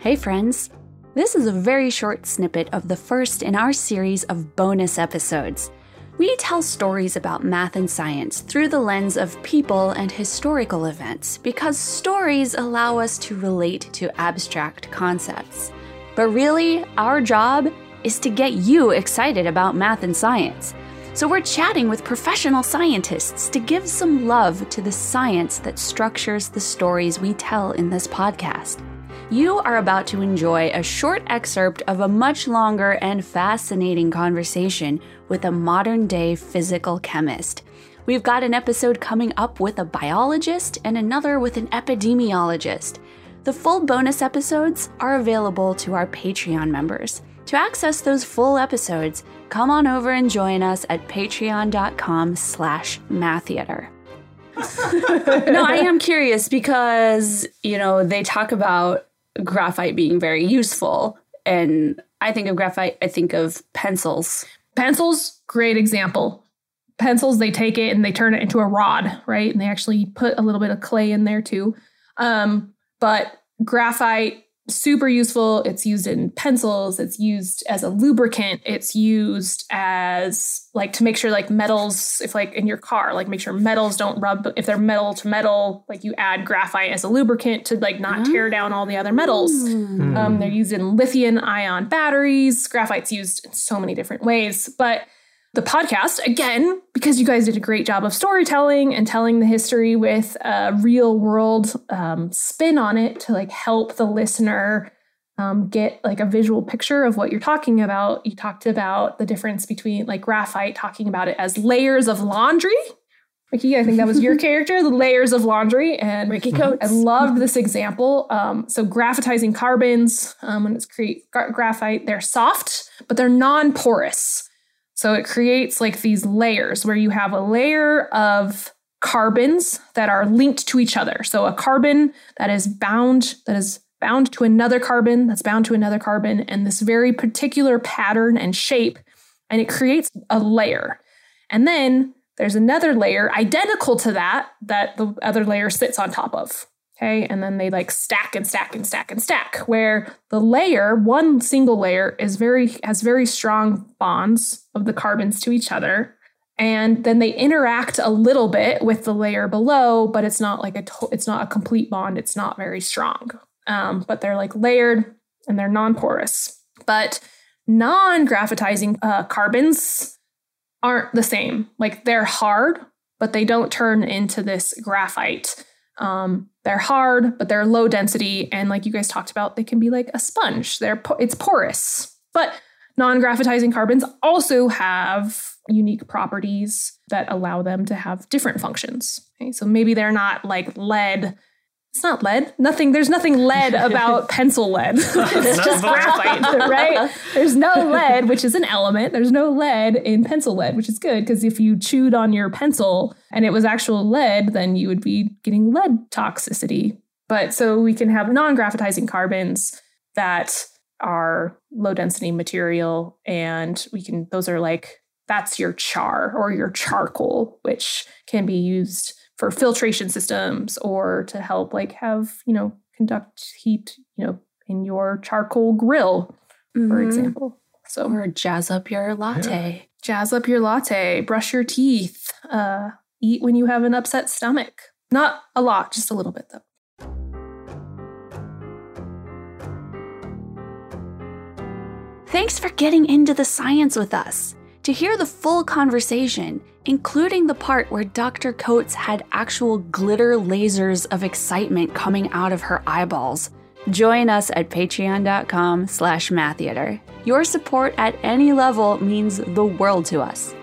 Hey, friends. This is a very short snippet of the first in our series of bonus episodes. We tell stories about math and science through the lens of people and historical events because stories allow us to relate to abstract concepts. But really, our job is to get you excited about math and science. So we're chatting with professional scientists to give some love to the science that structures the stories we tell in this podcast. You are about to enjoy a short excerpt of a much longer and fascinating conversation with a modern day physical chemist. We've got an episode coming up with a biologist and another with an epidemiologist. The full bonus episodes are available to our Patreon members. To access those full episodes, come on over and join us at patreon.com slash maththeater. no, I am curious because, you know, they talk about graphite being very useful. And I think of graphite, I think of pencils. Pencils, great example. Pencils, they take it and they turn it into a rod, right? And they actually put a little bit of clay in there too. Um, but graphite super useful. It's used in pencils. It's used as a lubricant. It's used as like to make sure like metals, if like in your car, like make sure metals don't rub. If they're metal to metal, like you add graphite as a lubricant to like not tear down all the other metals. Mm. Um, they're used in lithium ion batteries. Graphite's used in so many different ways, but the podcast again because you guys did a great job of storytelling and telling the history with a real world um, spin on it to like help the listener um, get like a visual picture of what you're talking about you talked about the difference between like graphite talking about it as layers of laundry Ricky, I think that was your character, the layers of laundry. And Ricky Coates. I loved this example. Um, so, graphitizing carbons, um, when it's create gra- graphite, they're soft, but they're non porous. So it creates like these layers where you have a layer of carbons that are linked to each other. So a carbon that is bound, that is bound to another carbon, that's bound to another carbon, and this very particular pattern and shape. And it creates a layer. And then there's another layer identical to that, that the other layer sits on top of. Okay. And then they like stack and stack and stack and stack, where the layer, one single layer, is very has very strong bonds of the carbons to each other. And then they interact a little bit with the layer below, but it's not like a to- it's not a complete bond. It's not very strong. Um, but they're like layered and they're non-porous. But non-graphitizing uh, carbons aren't the same. Like they're hard, but they don't turn into this graphite. Um, they're hard, but they're low density, and like you guys talked about, they can be like a sponge. They're po- it's porous, but non-graphitizing carbons also have unique properties that allow them to have different functions. Okay, so maybe they're not like lead. It's not lead. Nothing. There's nothing lead about pencil lead. it's just graphite, right? There's no lead, which is an element. There's no lead in pencil lead, which is good because if you chewed on your pencil and it was actual lead, then you would be getting lead toxicity. But so we can have non-graphitizing carbons that are low density material, and we can. Those are like that's your char or your charcoal, which can be used for filtration systems or to help like have, you know, conduct heat, you know, in your charcoal grill, for Mhm. example. So Or jazz up your latte. jazz up your latte, brush your teeth, uh, eat when you have an upset stomach. Not a lot, just a little bit though. Thanks for getting into the science with us. To hear the full conversation, including the part where Dr. Coates had actual glitter lasers of excitement coming out of her eyeballs, join us at patreon.com slash maththeater. Your support at any level means the world to us.